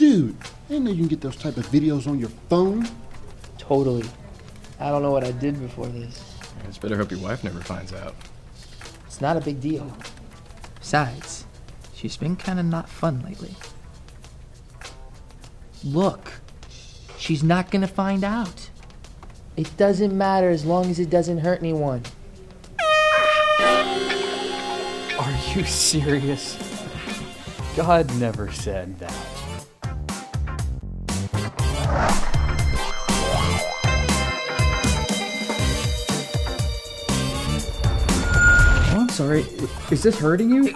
Dude, I didn't know you can get those type of videos on your phone. Totally. I don't know what I did before this. I just better hope your wife never finds out. It's not a big deal. Besides, she's been kind of not fun lately. Look, she's not gonna find out. It doesn't matter as long as it doesn't hurt anyone. Are you serious? God never said that. Sorry. Is this hurting you?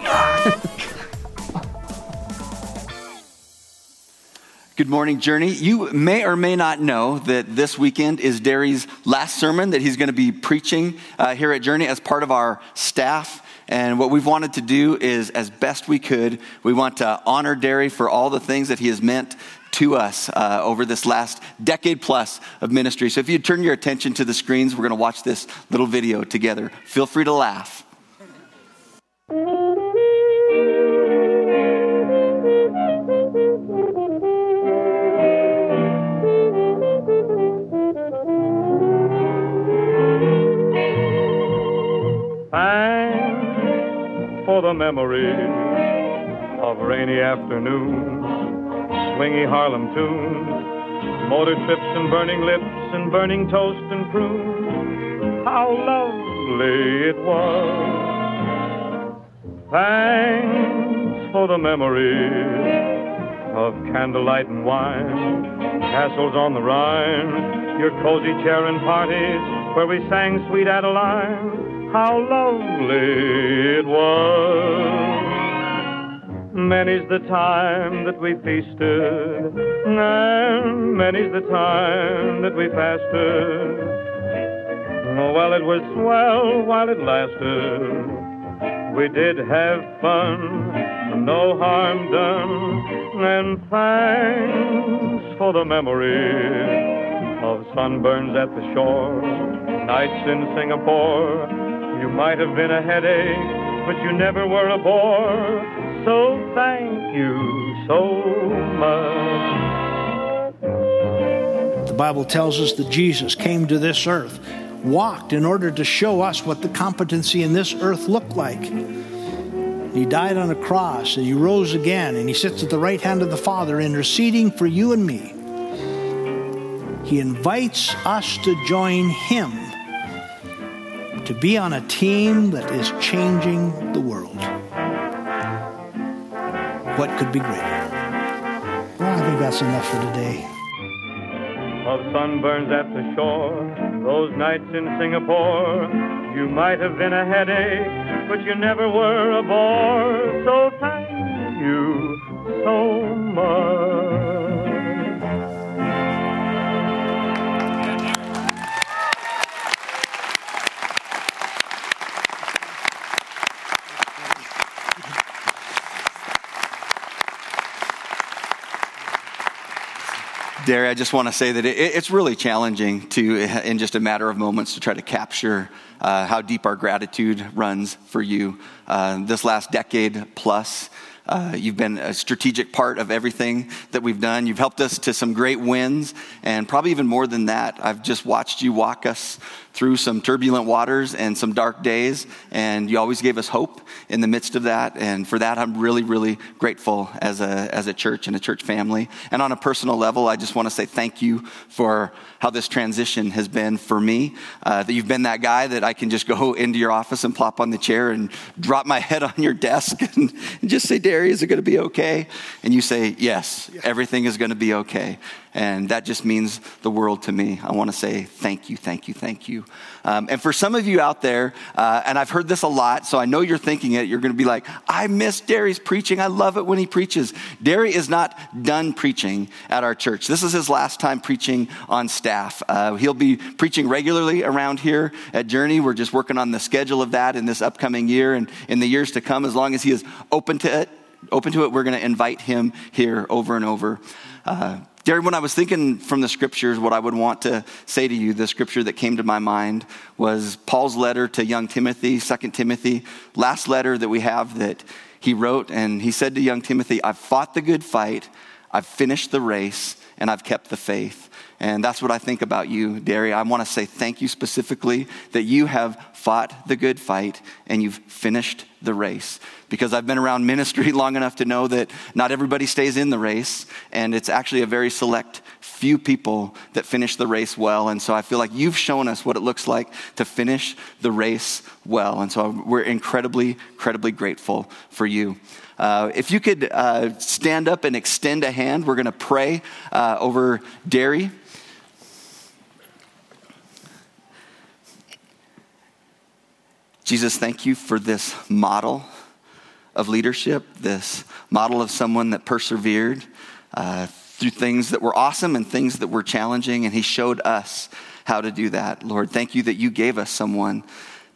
Good morning, Journey. You may or may not know that this weekend is Derry's last sermon that he's going to be preaching uh, here at Journey as part of our staff. And what we've wanted to do is, as best we could, we want to honor Derry for all the things that he has meant to us uh, over this last decade plus of ministry. So if you turn your attention to the screens, we're going to watch this little video together. Feel free to laugh. The memory of rainy afternoons, swingy Harlem tunes, motor trips and burning lips and burning toast and prunes. How lovely it was. Thanks for the memories of candlelight and wine, castles on the Rhine, your cozy chair and parties where we sang Sweet Adeline. How lovely it was. Many's the time that we feasted, and many's the time that we fasted. Well, it was swell while it lasted. We did have fun, no harm done, and thanks for the memory of sunburns at the shore, nights in Singapore. You might have been a headache, but you never were a bore. So thank you so much. The Bible tells us that Jesus came to this earth, walked in order to show us what the competency in this earth looked like. He died on a cross and he rose again and he sits at the right hand of the Father interceding for you and me. He invites us to join him to be on a team that is changing the world. What could be greater? Well, I think that's enough for today. At the shore, those nights in Singapore, you might have been a headache, but you never were a bore. So thank you so much. Derry, I just want to say that it, it's really challenging to, in just a matter of moments, to try to capture uh, how deep our gratitude runs for you. Uh, this last decade plus, uh, you've been a strategic part of everything that we've done. You've helped us to some great wins, and probably even more than that, I've just watched you walk us through some turbulent waters and some dark days, and you always gave us hope in the midst of that. And for that, I'm really, really grateful as a, as a church and a church family. And on a personal level, I just want to say thank you for how this transition has been for me. Uh, that you've been that guy that I can just go into your office and plop on the chair and drop my head on your desk and, and just say, Derry, is it going to be okay? And you say, yes, everything is going to be okay. And that just means the world to me. I want to say thank you, thank you, thank you. Um, and for some of you out there, uh, and I've heard this a lot, so I know you're thinking it, you're going to be like, I miss Derry's preaching. I love it when he preaches. Derry is not done preaching at our church. This is his last time preaching on staff. Uh, he'll be preaching regularly around here at Journey. We're just working on the schedule of that in this upcoming year and in the years to come. As long as he is open to it, open to it, we're going to invite him here over and over. Uh, Derry, when I was thinking from the scriptures, what I would want to say to you, the scripture that came to my mind was Paul's letter to young Timothy, 2 Timothy, last letter that we have that he wrote. And he said to young Timothy, I've fought the good fight, I've finished the race, and I've kept the faith. And that's what I think about you, Derry. I want to say thank you specifically that you have fought the good fight and you've finished the race. Because I've been around ministry long enough to know that not everybody stays in the race, and it's actually a very select few people that finish the race well. And so I feel like you've shown us what it looks like to finish the race well. And so we're incredibly, incredibly grateful for you. Uh, if you could uh, stand up and extend a hand, we're going to pray uh, over Derry. Jesus, thank you for this model of leadership, this model of someone that persevered uh, through things that were awesome and things that were challenging, and He showed us how to do that. Lord, thank you that you gave us someone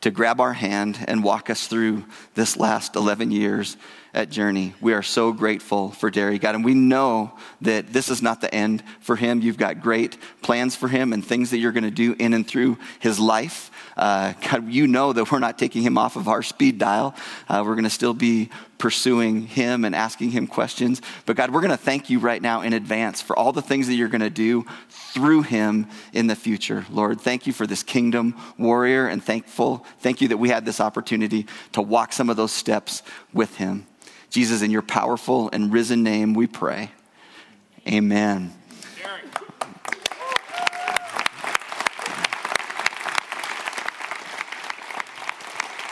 to grab our hand and walk us through this last 11 years at Journey. We are so grateful for Derry, God, and we know that this is not the end for him. You've got great plans for him and things that you're going to do in and through his life. Uh, God, you know that we're not taking him off of our speed dial. Uh, we're going to still be pursuing him and asking him questions. But God, we're going to thank you right now in advance for all the things that you're going to do through him in the future. Lord, thank you for this kingdom warrior and thankful. Thank you that we had this opportunity to walk some of those steps with him. Jesus, in your powerful and risen name, we pray. Amen.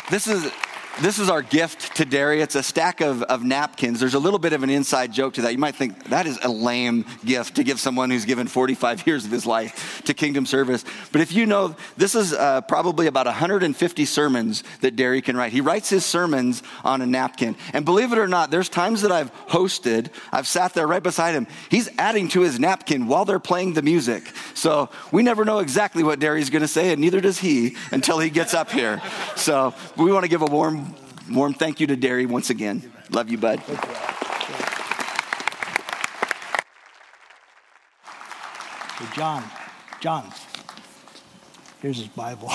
This is this is our gift to Derry. It's a stack of, of napkins. There's a little bit of an inside joke to that. You might think that is a lame gift to give someone who's given 45 years of his life to kingdom service. But if you know, this is uh, probably about 150 sermons that Derry can write. He writes his sermons on a napkin. And believe it or not, there's times that I've hosted, I've sat there right beside him. He's adding to his napkin while they're playing the music. So we never know exactly what Derry's going to say, and neither does he until he gets up here. So we want to give a warm warm thank you to Derry once again. Love you, bud. John, John, here's his Bible.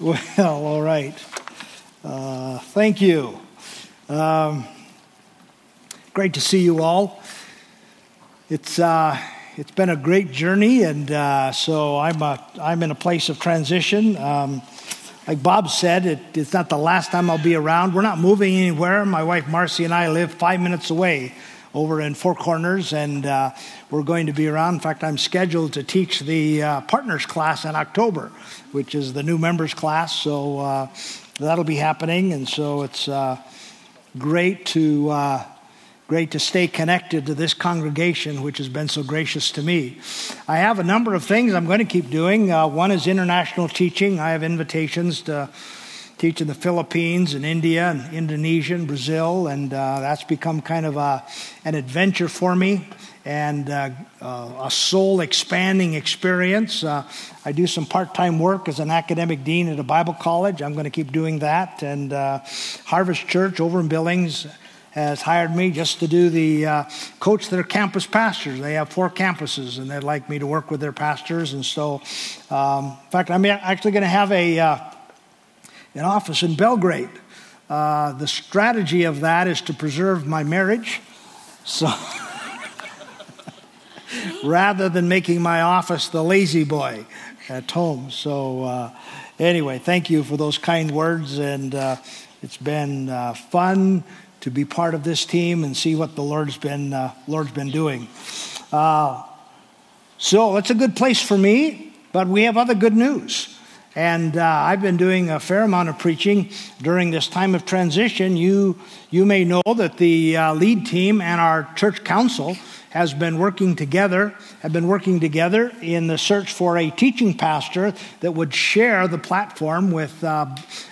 well, all right. Uh, thank you. Um, great to see you all. It's. Uh, it's been a great journey, and uh, so I'm, a, I'm in a place of transition. Um, like Bob said, it, it's not the last time I'll be around. We're not moving anywhere. My wife Marcy and I live five minutes away over in Four Corners, and uh, we're going to be around. In fact, I'm scheduled to teach the uh, partners class in October, which is the new members class. So uh, that'll be happening, and so it's uh, great to uh, great to stay connected to this congregation, which has been so gracious to me. I have a number of things I'm going to keep doing. Uh, one is international teaching. I have invitations to teach in the Philippines and India and Indonesia and Brazil, and uh, that's become kind of a, an adventure for me and uh, uh, a soul expanding experience. Uh, I do some part time work as an academic dean at a Bible college. I'm going to keep doing that. And uh, Harvest Church over in Billings has hired me just to do the uh, coach their campus pastors. They have four campuses, and they'd like me to work with their pastors. And so, um, in fact, I'm actually going to have a uh, an office in Belgrade. Uh, the strategy of that is to preserve my marriage. So. rather than making my office the lazy boy at home. So, uh, anyway, thank you for those kind words, and uh, it's been uh, fun to be part of this team and see what the Lord's been, uh, Lord's been doing. Uh, so it's a good place for me, but we have other good news. And uh, I've been doing a fair amount of preaching during this time of transition. You, you may know that the uh, lead team and our church council has been working together, have been working together in the search for a teaching pastor that would share the platform with uh,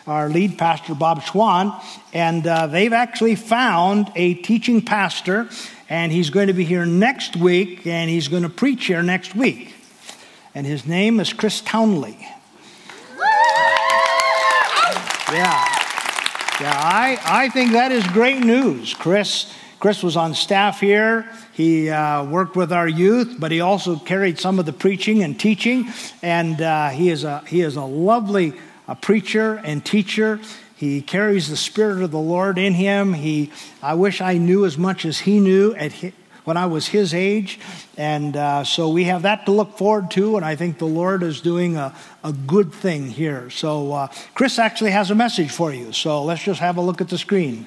our lead pastor, Bob Schwan. And uh, they've actually found a teaching pastor, and he's going to be here next week, and he's going to preach here next week. And his name is Chris Townley. Yeah. Yeah, I, I think that is great news. Chris, Chris was on staff here. He uh, worked with our youth, but he also carried some of the preaching and teaching. And uh, he, is a, he is a lovely a preacher and teacher. He carries the Spirit of the Lord in him. He, I wish I knew as much as he knew at his, when I was his age. And uh, so we have that to look forward to, and I think the Lord is doing a, a good thing here. So uh, Chris actually has a message for you. So let's just have a look at the screen.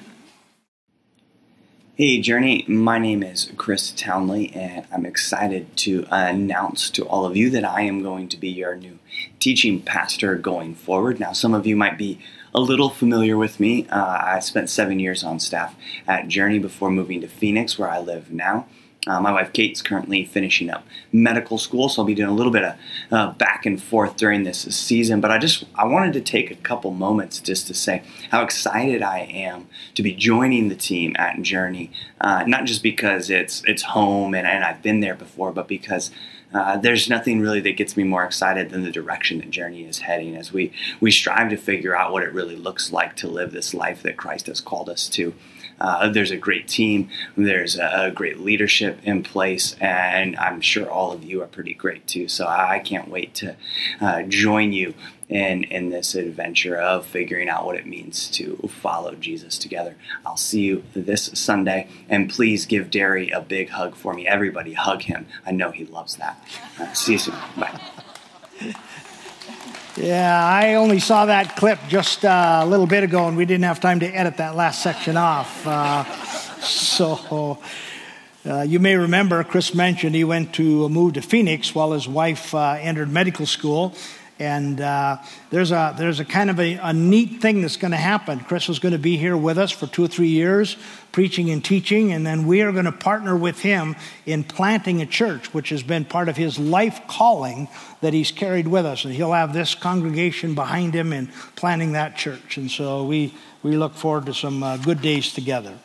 Hey, Journey. My name is Chris Townley, and I'm excited to announce to all of you that I am going to be your new teaching pastor going forward. Now, some of you might be a little familiar with me. Uh, I spent seven years on staff at Journey before moving to Phoenix, where I live now. Uh, my wife Kate's currently finishing up medical school, so I'll be doing a little bit of uh, back and forth during this season. But I just I wanted to take a couple moments just to say how excited I am to be joining the team at Journey. Uh, not just because it's it's home and, and I've been there before, but because uh, there's nothing really that gets me more excited than the direction that Journey is heading as we, we strive to figure out what it really looks like to live this life that Christ has called us to. Uh, there's a great team, there's a, a, great leadership in place, and I'm sure all of you are pretty great too. So I can't wait to uh, join you in, in this adventure of figuring out what it means to follow Jesus together. I'll see you this Sunday, and please give Derry a big hug for me. Everybody hug him. I know he loves that. Uh, see you soon. Bye. Yeah, I only saw that clip just uh, a little bit ago, and we didn't have time to edit that last section off. Uh, so, uh, you may remember Chris mentioned he went to move to Phoenix while his wife uh, entered medical school. And uh, there's, a, there's a kind of a, a neat thing that's going to happen. Chris is going to be here with us for two or three years, preaching and teaching, and then we are going to partner with him in planting a church, which has been part of his life calling that he's carried with us. And he'll have this congregation behind him in planting that church. And so we, we look forward to some uh, good days together.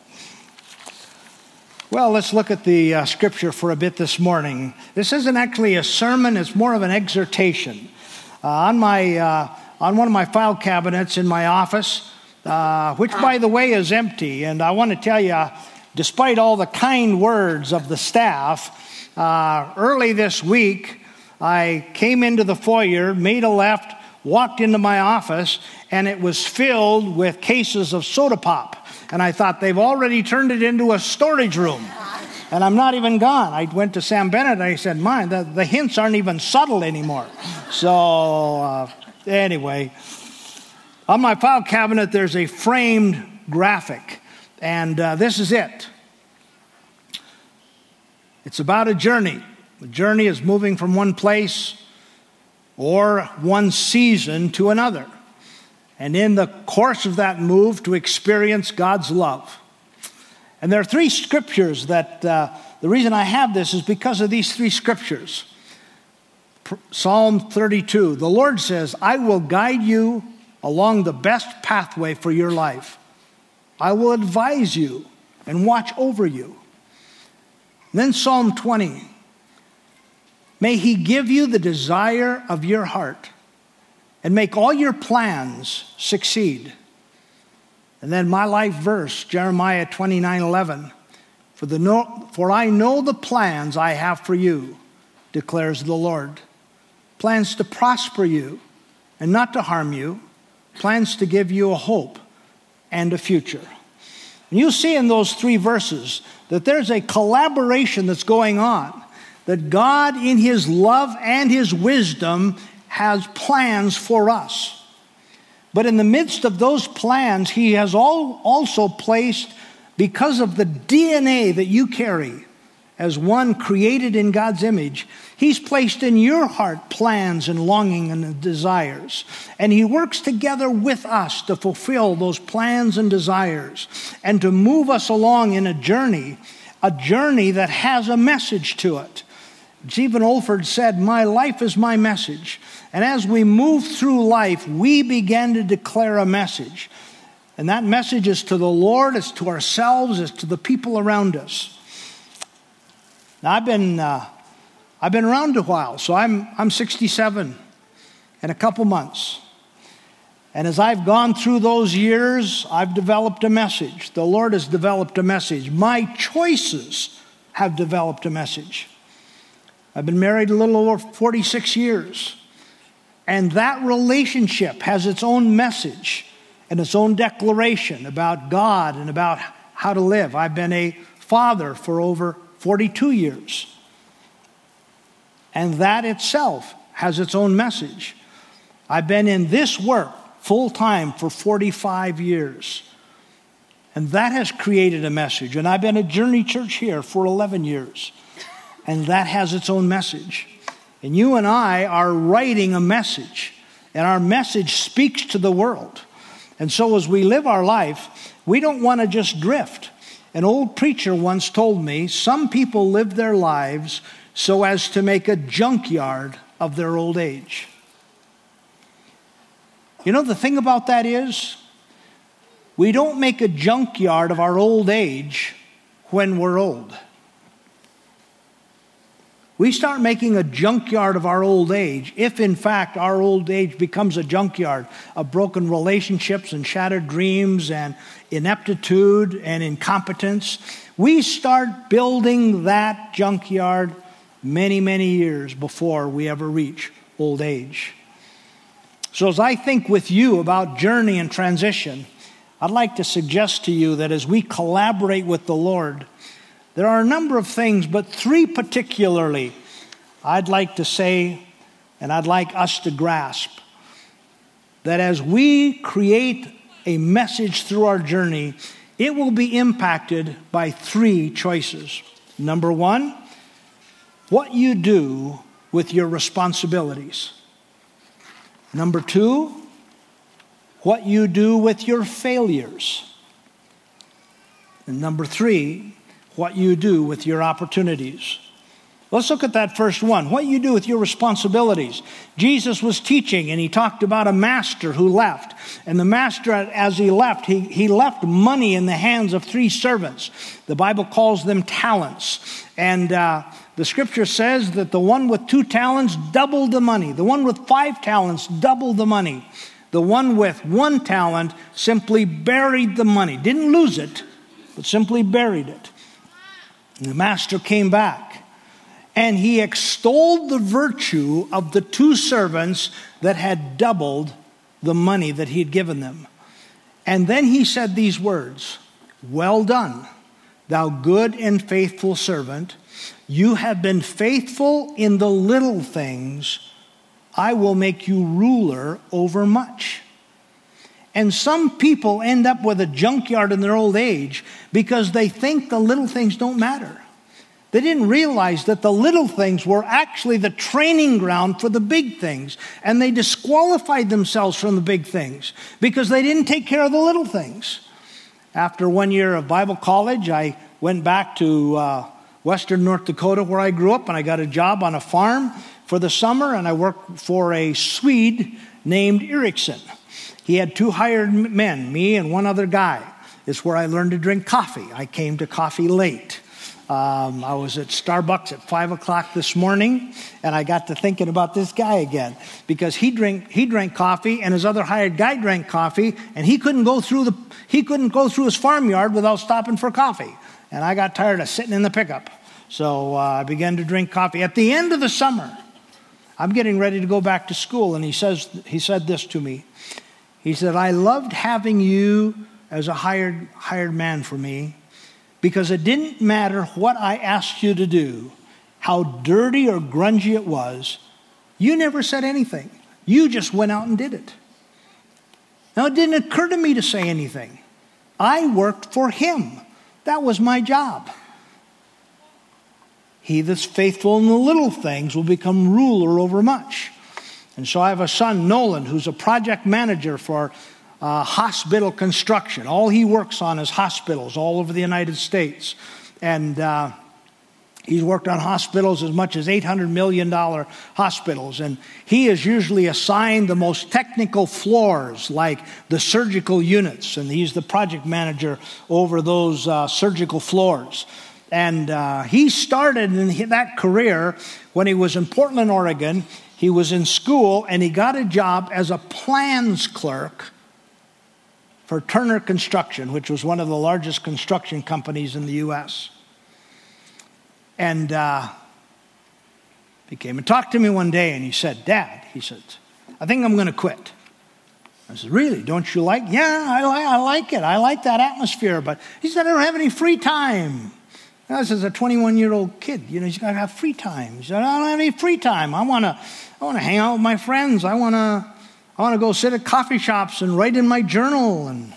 Well, let's look at the uh, scripture for a bit this morning. This isn't actually a sermon, it's more of an exhortation. Uh, on, my, uh, on one of my file cabinets in my office, uh, which, by the way, is empty. And I want to tell you, despite all the kind words of the staff, uh, early this week, I came into the foyer, made a left, walked into my office, and it was filled with cases of soda pop. And I thought they've already turned it into a storage room and I'm not even gone. I went to Sam Bennett and I said, Mine, the, the hints aren't even subtle anymore. So, uh, anyway, on my file cabinet, there's a framed graphic, and uh, this is it. It's about a journey. The journey is moving from one place or one season to another. And in the course of that move, to experience God's love. And there are three scriptures that uh, the reason I have this is because of these three scriptures. Psalm 32 The Lord says, I will guide you along the best pathway for your life. I will advise you and watch over you. And then Psalm 20 May He give you the desire of your heart and make all your plans succeed. And then my life verse, Jeremiah 29 11. For, the no, for I know the plans I have for you, declares the Lord. Plans to prosper you and not to harm you, plans to give you a hope and a future. And you see in those three verses that there's a collaboration that's going on, that God, in His love and His wisdom, has plans for us. But in the midst of those plans, He has all also placed, because of the DNA that you carry as one created in God's image, He's placed in your heart plans and longing and desires. And He works together with us to fulfill those plans and desires and to move us along in a journey, a journey that has a message to it. Stephen Olford said, My life is my message. And as we move through life, we begin to declare a message. And that message is to the Lord, it's to ourselves, it's to the people around us. Now, I've been, uh, I've been around a while, so I'm, I'm 67 in a couple months. And as I've gone through those years, I've developed a message. The Lord has developed a message. My choices have developed a message. I've been married a little over 46 years. And that relationship has its own message and its own declaration about God and about how to live. I've been a father for over 42 years. And that itself has its own message. I've been in this work full time for 45 years. And that has created a message. And I've been at Journey Church here for 11 years. And that has its own message. And you and I are writing a message. And our message speaks to the world. And so as we live our life, we don't want to just drift. An old preacher once told me some people live their lives so as to make a junkyard of their old age. You know, the thing about that is, we don't make a junkyard of our old age when we're old. We start making a junkyard of our old age if, in fact, our old age becomes a junkyard of broken relationships and shattered dreams and ineptitude and incompetence. We start building that junkyard many, many years before we ever reach old age. So, as I think with you about journey and transition, I'd like to suggest to you that as we collaborate with the Lord, there are a number of things, but three particularly, I'd like to say, and I'd like us to grasp that as we create a message through our journey, it will be impacted by three choices. Number one, what you do with your responsibilities. Number two, what you do with your failures. And number three, what you do with your opportunities. Let's look at that first one. What you do with your responsibilities. Jesus was teaching and he talked about a master who left. And the master, as he left, he, he left money in the hands of three servants. The Bible calls them talents. And uh, the scripture says that the one with two talents doubled the money, the one with five talents doubled the money. The one with one talent simply buried the money, didn't lose it, but simply buried it. And the master came back and he extolled the virtue of the two servants that had doubled the money that he had given them. And then he said these words Well done, thou good and faithful servant. You have been faithful in the little things. I will make you ruler over much. And some people end up with a junkyard in their old age because they think the little things don't matter. They didn't realize that the little things were actually the training ground for the big things. And they disqualified themselves from the big things because they didn't take care of the little things. After one year of Bible college, I went back to uh, western North Dakota where I grew up and I got a job on a farm for the summer and I worked for a Swede named Ericsson. He had two hired men, me and one other guy. It's where I learned to drink coffee. I came to coffee late. Um, I was at Starbucks at five o'clock this morning, and I got to thinking about this guy again because he drank he drank coffee, and his other hired guy drank coffee, and he couldn't go through the he couldn't go through his farmyard without stopping for coffee, and I got tired of sitting in the pickup, so uh, I began to drink coffee. At the end of the summer, I'm getting ready to go back to school, and he says he said this to me. He said, "I loved having you as a hired hired man for me." because it didn't matter what I asked you to do, how dirty or grungy it was, you never said anything. You just went out and did it. Now, it didn't occur to me to say anything. I worked for him, that was my job. He that's faithful in the little things will become ruler over much. And so I have a son, Nolan, who's a project manager for uh, hospital construction. All he works on is hospitals all over the United States. And uh, he's worked on hospitals as much as $800 million hospitals. And he is usually assigned the most technical floors, like the surgical units. And he's the project manager over those uh, surgical floors. And uh, he started in that career when he was in Portland, Oregon. He was in school and he got a job as a plans clerk for Turner Construction, which was one of the largest construction companies in the U.S. And uh, he came and talked to me one day and he said, Dad, he said, I think I'm going to quit. I said, Really? Don't you like? Yeah, I, li- I like it. I like that atmosphere. But he said, I don't have any free time. This is a 21 year old kid. You know, he's got to have free time. He said, I don't have any free time. I want to I wanna hang out with my friends. I want to I wanna go sit at coffee shops and write in my journal. And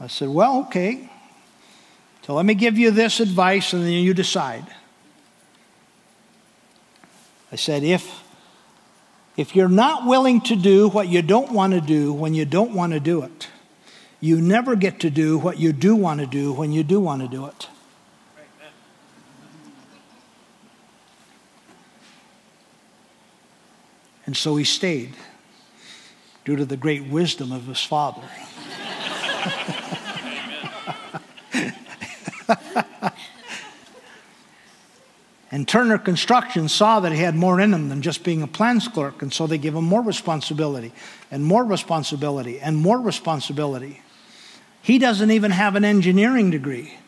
I said, Well, okay. So let me give you this advice and then you decide. I said, if, if you're not willing to do what you don't want to do when you don't want to do it, you never get to do what you do want to do when you do want to do it. And so he stayed due to the great wisdom of his father. and Turner Construction saw that he had more in him than just being a plans clerk, and so they gave him more responsibility, and more responsibility, and more responsibility. He doesn't even have an engineering degree,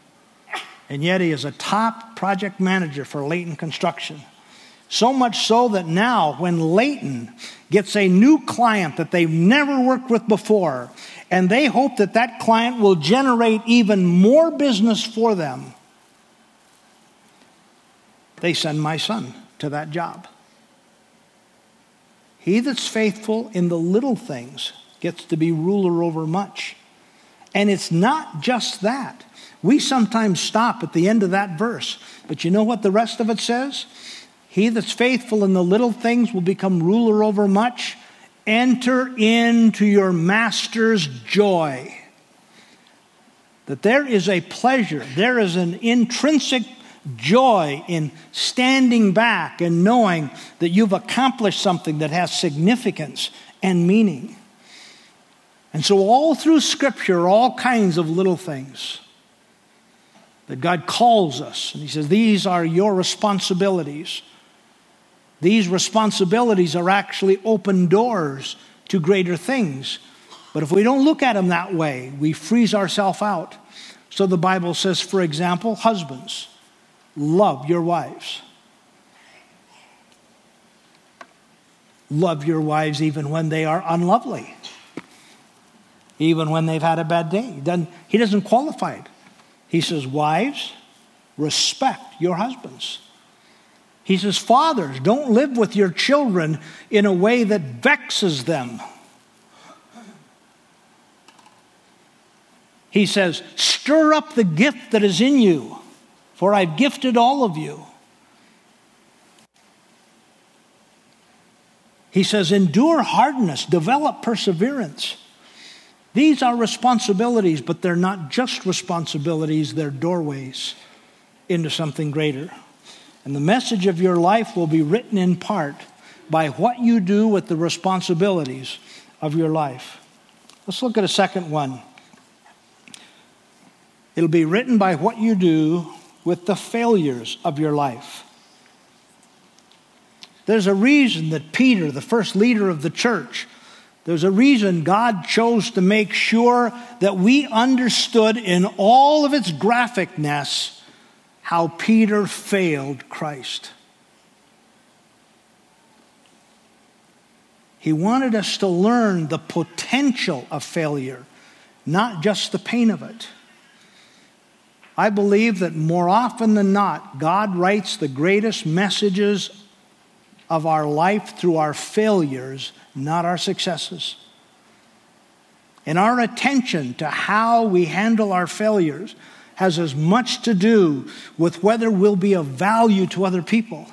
and yet he is a top project manager for Layton Construction. So much so that now, when Layton gets a new client that they've never worked with before, and they hope that that client will generate even more business for them, they send my son to that job. He that's faithful in the little things gets to be ruler over much. And it's not just that. We sometimes stop at the end of that verse, but you know what the rest of it says? He that's faithful in the little things will become ruler over much. Enter into your master's joy. That there is a pleasure, there is an intrinsic joy in standing back and knowing that you've accomplished something that has significance and meaning. And so, all through Scripture, all kinds of little things that God calls us, and He says, These are your responsibilities. These responsibilities are actually open doors to greater things. But if we don't look at them that way, we freeze ourselves out. So the Bible says, for example, husbands, love your wives. Love your wives even when they are unlovely, even when they've had a bad day. He doesn't, he doesn't qualify it. He says, Wives, respect your husbands. He says, Fathers, don't live with your children in a way that vexes them. He says, Stir up the gift that is in you, for I've gifted all of you. He says, Endure hardness, develop perseverance. These are responsibilities, but they're not just responsibilities, they're doorways into something greater. And the message of your life will be written in part by what you do with the responsibilities of your life. Let's look at a second one. It'll be written by what you do with the failures of your life. There's a reason that Peter, the first leader of the church, there's a reason God chose to make sure that we understood in all of its graphicness how Peter failed Christ. He wanted us to learn the potential of failure, not just the pain of it. I believe that more often than not, God writes the greatest messages of our life through our failures, not our successes. And our attention to how we handle our failures has as much to do with whether we'll be of value to other people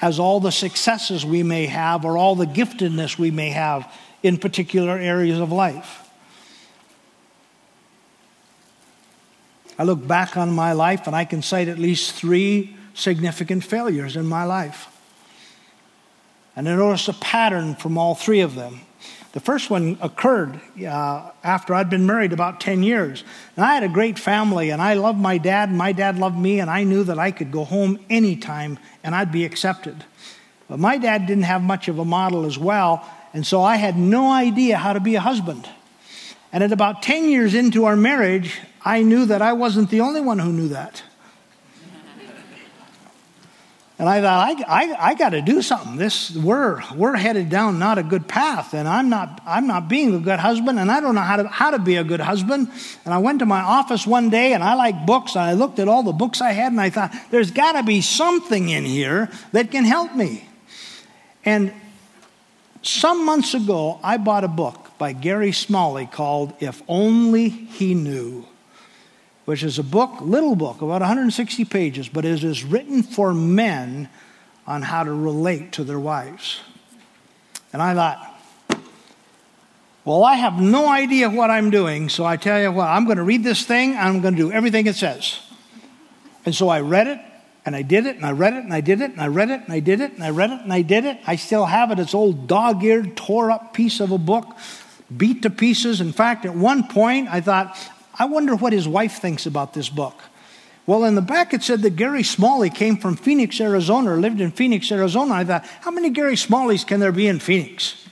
as all the successes we may have or all the giftedness we may have in particular areas of life. I look back on my life and I can cite at least three significant failures in my life. And I notice a pattern from all three of them. The first one occurred uh, after I'd been married about 10 years. And I had a great family, and I loved my dad, and my dad loved me, and I knew that I could go home anytime and I'd be accepted. But my dad didn't have much of a model as well, and so I had no idea how to be a husband. And at about 10 years into our marriage, I knew that I wasn't the only one who knew that. And I thought, I, I, I got to do something. This, we're, we're headed down not a good path, and I'm not, I'm not being a good husband, and I don't know how to, how to be a good husband. And I went to my office one day, and I like books, and I looked at all the books I had, and I thought, there's got to be something in here that can help me. And some months ago, I bought a book by Gary Smalley called If Only He Knew which is a book, little book, about 160 pages, but it is written for men on how to relate to their wives. And I thought, well, I have no idea what I'm doing, so I tell you what, I'm going to read this thing I'm going to do everything it says. And so I read it, and I did it, and I read it, and I did it, and I read it, and I did it, and I read it, and I did it. I still have it. It's old dog eared, tore up piece of a book, beat to pieces. In fact, at one point, I thought, I wonder what his wife thinks about this book. Well, in the back it said that Gary Smalley came from Phoenix, Arizona, or lived in Phoenix, Arizona. I thought, how many Gary Smalleys can there be in Phoenix?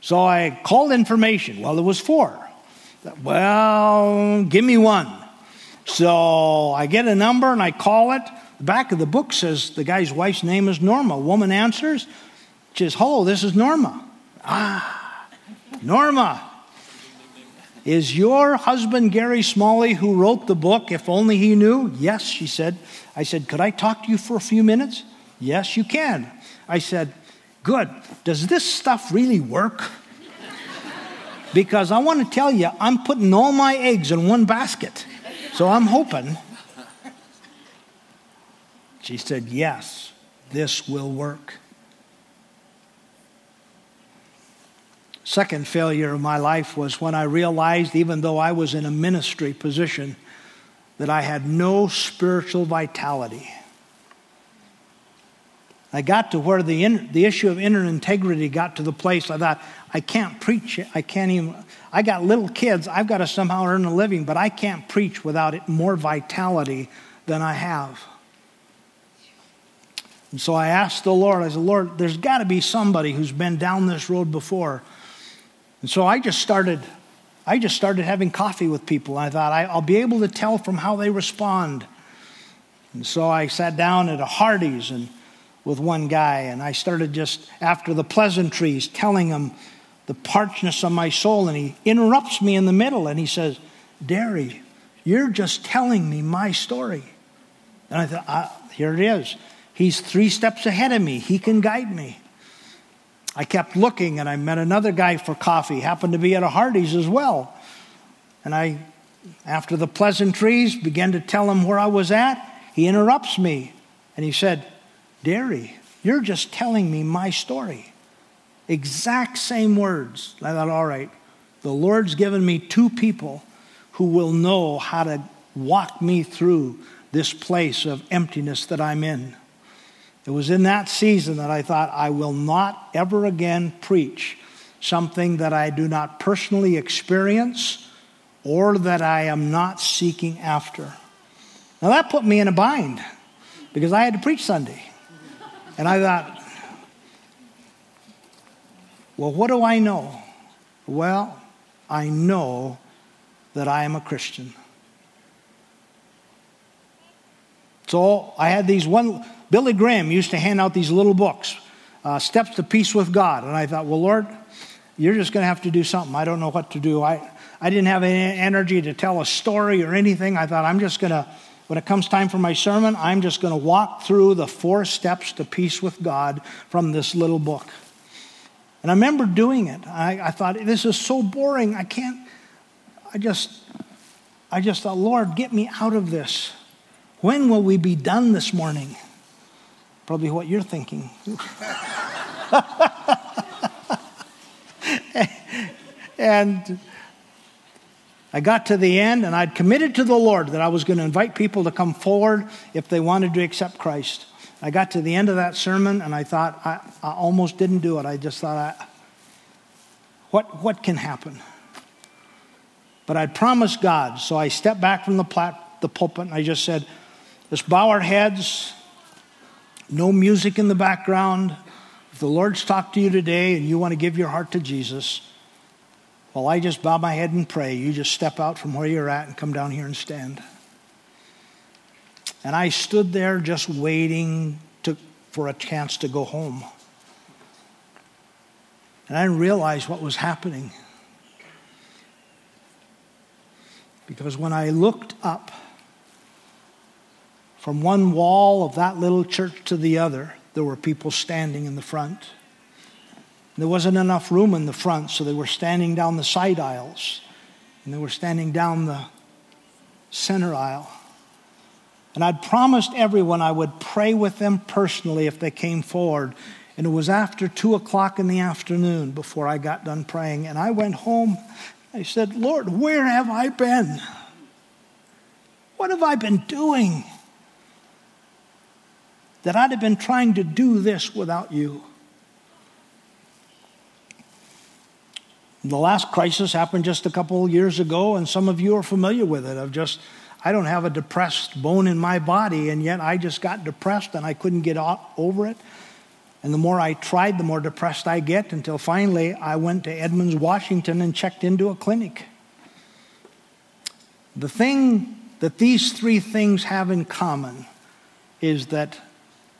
So I called information. Well, there was four. Well, give me one. So I get a number and I call it. The back of the book says the guy's wife's name is Norma. Woman answers. She says, Hello, this is Norma. Ah, Norma. Is your husband Gary Smalley who wrote the book, If Only He Knew? Yes, she said. I said, Could I talk to you for a few minutes? Yes, you can. I said, Good. Does this stuff really work? because I want to tell you, I'm putting all my eggs in one basket. So I'm hoping. She said, Yes, this will work. Second failure of my life was when I realized, even though I was in a ministry position, that I had no spiritual vitality. I got to where the, the issue of inner integrity got to the place I thought, I can't preach. I can't even. I got little kids. I've got to somehow earn a living, but I can't preach without it, more vitality than I have. And so I asked the Lord, I said, Lord, there's got to be somebody who's been down this road before and so I just started, I just started having coffee with people. I thought I, will be able to tell from how they respond. And so I sat down at a Hardee's and with one guy, and I started just after the pleasantries telling him the parchness of my soul, and he interrupts me in the middle and he says, Derry, you're just telling me my story. And I thought, ah, here it is. He's three steps ahead of me. He can guide me. I kept looking and I met another guy for coffee, happened to be at a Hardee's as well. And I, after the pleasantries, began to tell him where I was at. He interrupts me and he said, Derry, you're just telling me my story. Exact same words. I thought, all right, the Lord's given me two people who will know how to walk me through this place of emptiness that I'm in. It was in that season that I thought, I will not ever again preach something that I do not personally experience or that I am not seeking after. Now that put me in a bind because I had to preach Sunday. And I thought, well, what do I know? Well, I know that I am a Christian. So I had these one Billy Graham used to hand out these little books, uh, Steps to Peace with God. And I thought, well, Lord, you're just going to have to do something. I don't know what to do. I, I didn't have any energy to tell a story or anything. I thought, I'm just going to, when it comes time for my sermon, I'm just going to walk through the four steps to peace with God from this little book. And I remember doing it. I, I thought, this is so boring. I can't, I just, I just thought, Lord, get me out of this. When will we be done this morning? Probably what you're thinking. and I got to the end, and I'd committed to the Lord that I was going to invite people to come forward if they wanted to accept Christ. I got to the end of that sermon, and I thought I, I almost didn't do it. I just thought, I, what, what can happen? But I'd promised God, so I stepped back from the, plat, the pulpit and I just said, let's bow our heads no music in the background. If the Lord's talked to you today and you want to give your heart to Jesus, well, I just bow my head and pray. You just step out from where you're at and come down here and stand. And I stood there just waiting to for a chance to go home. And I didn't realize what was happening. Because when I looked up from one wall of that little church to the other, there were people standing in the front. There wasn't enough room in the front, so they were standing down the side aisles and they were standing down the center aisle. And I'd promised everyone I would pray with them personally if they came forward. And it was after two o'clock in the afternoon before I got done praying. And I went home. I said, Lord, where have I been? What have I been doing? That I'd have been trying to do this without you. The last crisis happened just a couple of years ago, and some of you are familiar with it. I've just, I don't have a depressed bone in my body, and yet I just got depressed and I couldn't get over it. And the more I tried, the more depressed I get until finally I went to Edmonds, Washington, and checked into a clinic. The thing that these three things have in common is that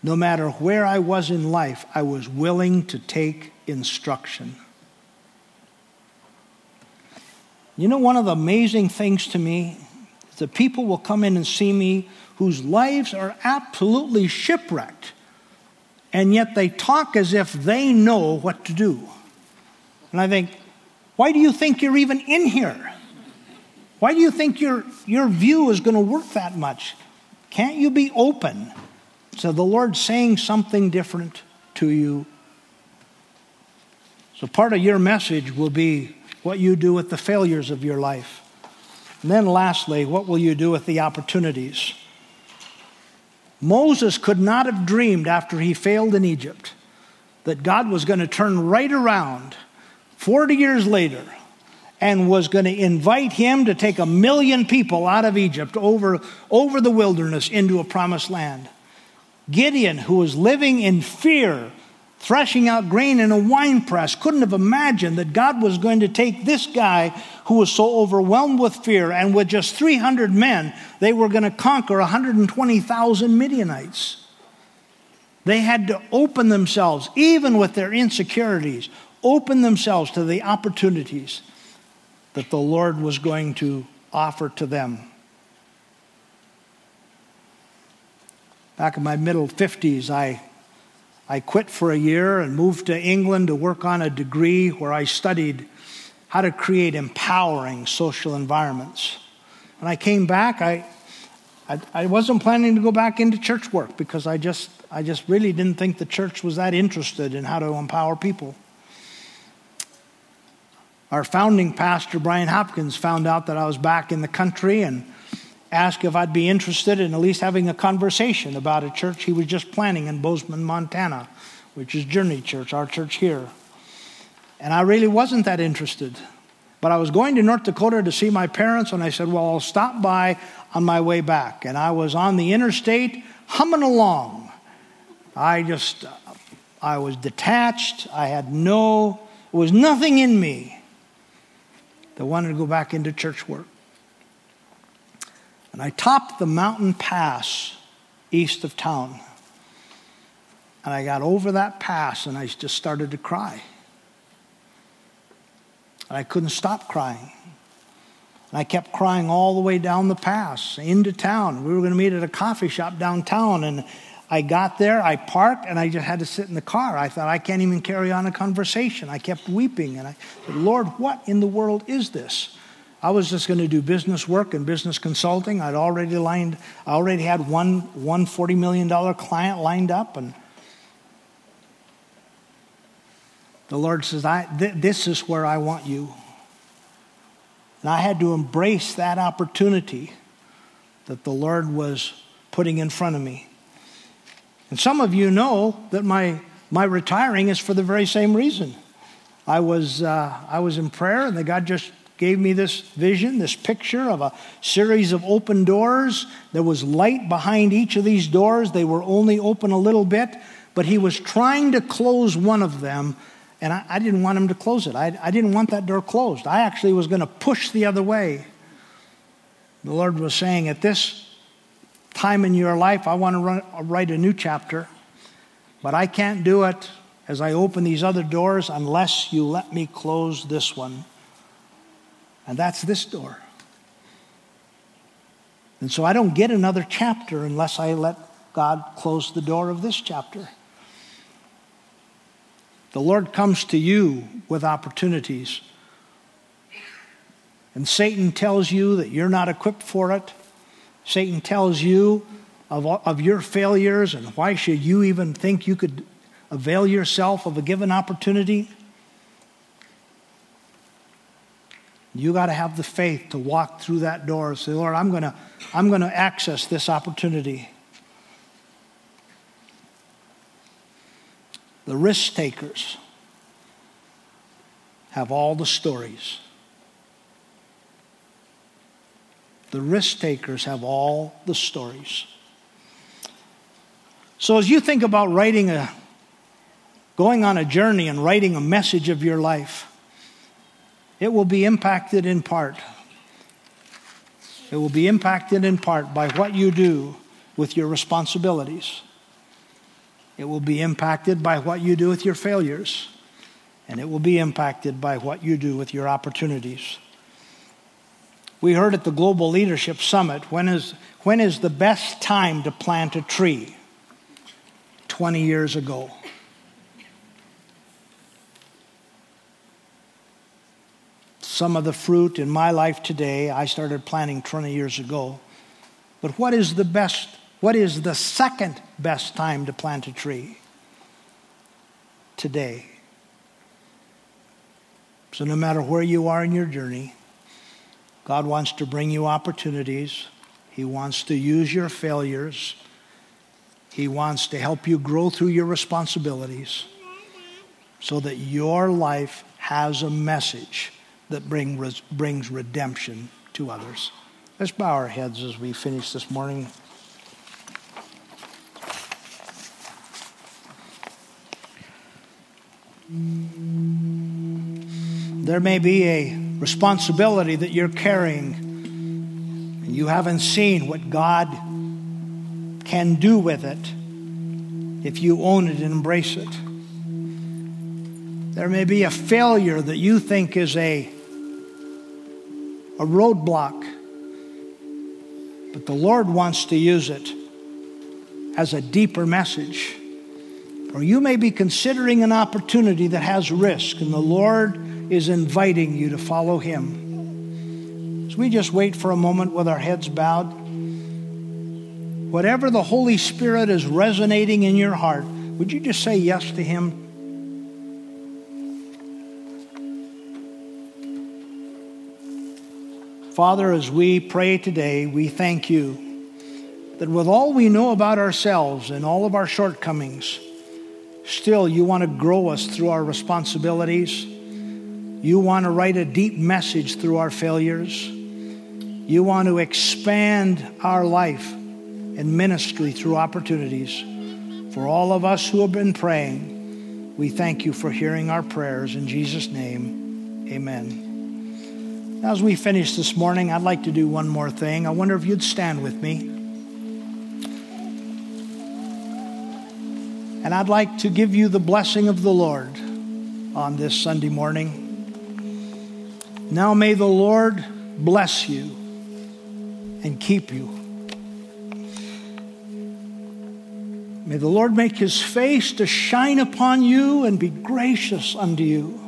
no matter where I was in life, I was willing to take instruction. You know, one of the amazing things to me is that people will come in and see me whose lives are absolutely shipwrecked and yet they talk as if they know what to do. And I think, why do you think you're even in here? Why do you think your, your view is going to work that much? Can't you be open? So the Lord's saying something different to you. So part of your message will be what you do with the failures of your life. And then lastly, what will you do with the opportunities? Moses could not have dreamed after he failed in Egypt that God was going to turn right around 40 years later and was going to invite him to take a million people out of Egypt over, over the wilderness into a promised land. Gideon, who was living in fear threshing out grain in a wine press, couldn't have imagined that God was going to take this guy who was so overwhelmed with fear, and with just 300 men, they were going to conquer 120,000 Midianites. They had to open themselves, even with their insecurities, open themselves to the opportunities that the Lord was going to offer to them. Back in my middle 50s, I I quit for a year and moved to England to work on a degree where I studied how to create empowering social environments. When I came back, I, I, I, wasn't planning to go back into church work because I just, I just really didn't think the church was that interested in how to empower people. Our founding pastor, Brian Hopkins, found out that I was back in the country and asked if I'd be interested in at least having a conversation about a church he was just planning in Bozeman, Montana, which is Journey Church, our church here. And I really wasn't that interested. But I was going to North Dakota to see my parents, and I said, Well, I'll stop by on my way back. And I was on the interstate humming along. I just, I was detached. I had no, there was nothing in me that wanted to go back into church work. And I topped the mountain pass east of town. And I got over that pass and I just started to cry. And I couldn't stop crying. And I kept crying all the way down the pass into town. We were going to meet at a coffee shop downtown. And I got there, I parked, and I just had to sit in the car. I thought, I can't even carry on a conversation. I kept weeping. And I said, Lord, what in the world is this? I was just going to do business work and business consulting. I'd already lined, I already had one, one $40 million client lined up. And the Lord says, I, th- This is where I want you. And I had to embrace that opportunity that the Lord was putting in front of me. And some of you know that my, my retiring is for the very same reason. I was, uh, I was in prayer, and the God just gave me this vision, this picture of a series of open doors. There was light behind each of these doors. They were only open a little bit, but he was trying to close one of them, and I, I didn't want him to close it. I, I didn't want that door closed. I actually was going to push the other way. The Lord was saying, At this time in your life, I want to run, write a new chapter. But I can't do it as I open these other doors unless you let me close this one. And that's this door. And so I don't get another chapter unless I let God close the door of this chapter. The Lord comes to you with opportunities. And Satan tells you that you're not equipped for it. Satan tells you of, of your failures and why should you even think you could avail yourself of a given opportunity. You got to have the faith to walk through that door and say, Lord, I'm going to I'm going to access this opportunity. The risk takers have all the stories. The risk takers have all the stories. So, as you think about writing a, going on a journey and writing a message of your life, it will be impacted in part. It will be impacted in part by what you do with your responsibilities. It will be impacted by what you do with your failures. And it will be impacted by what you do with your opportunities. We heard at the Global Leadership Summit when is, when is the best time to plant a tree? 20 years ago. Some of the fruit in my life today, I started planting 20 years ago. But what is the best, what is the second best time to plant a tree? Today. So, no matter where you are in your journey, God wants to bring you opportunities. He wants to use your failures he wants to help you grow through your responsibilities so that your life has a message that bring, brings redemption to others. Let's bow our heads as we finish this morning. There may be a responsibility that you're carrying, and you haven't seen what God can do with it if you own it and embrace it. There may be a failure that you think is a, a roadblock, but the Lord wants to use it as a deeper message. Or you may be considering an opportunity that has risk, and the Lord is inviting you to follow Him. So we just wait for a moment with our heads bowed. Whatever the Holy Spirit is resonating in your heart, would you just say yes to Him? Father, as we pray today, we thank you that with all we know about ourselves and all of our shortcomings, still you want to grow us through our responsibilities. You want to write a deep message through our failures. You want to expand our life and ministry through opportunities. For all of us who have been praying, we thank you for hearing our prayers. In Jesus' name, amen. Now, as we finish this morning, I'd like to do one more thing. I wonder if you'd stand with me. And I'd like to give you the blessing of the Lord on this Sunday morning. Now may the Lord bless you and keep you. May the Lord make his face to shine upon you and be gracious unto you.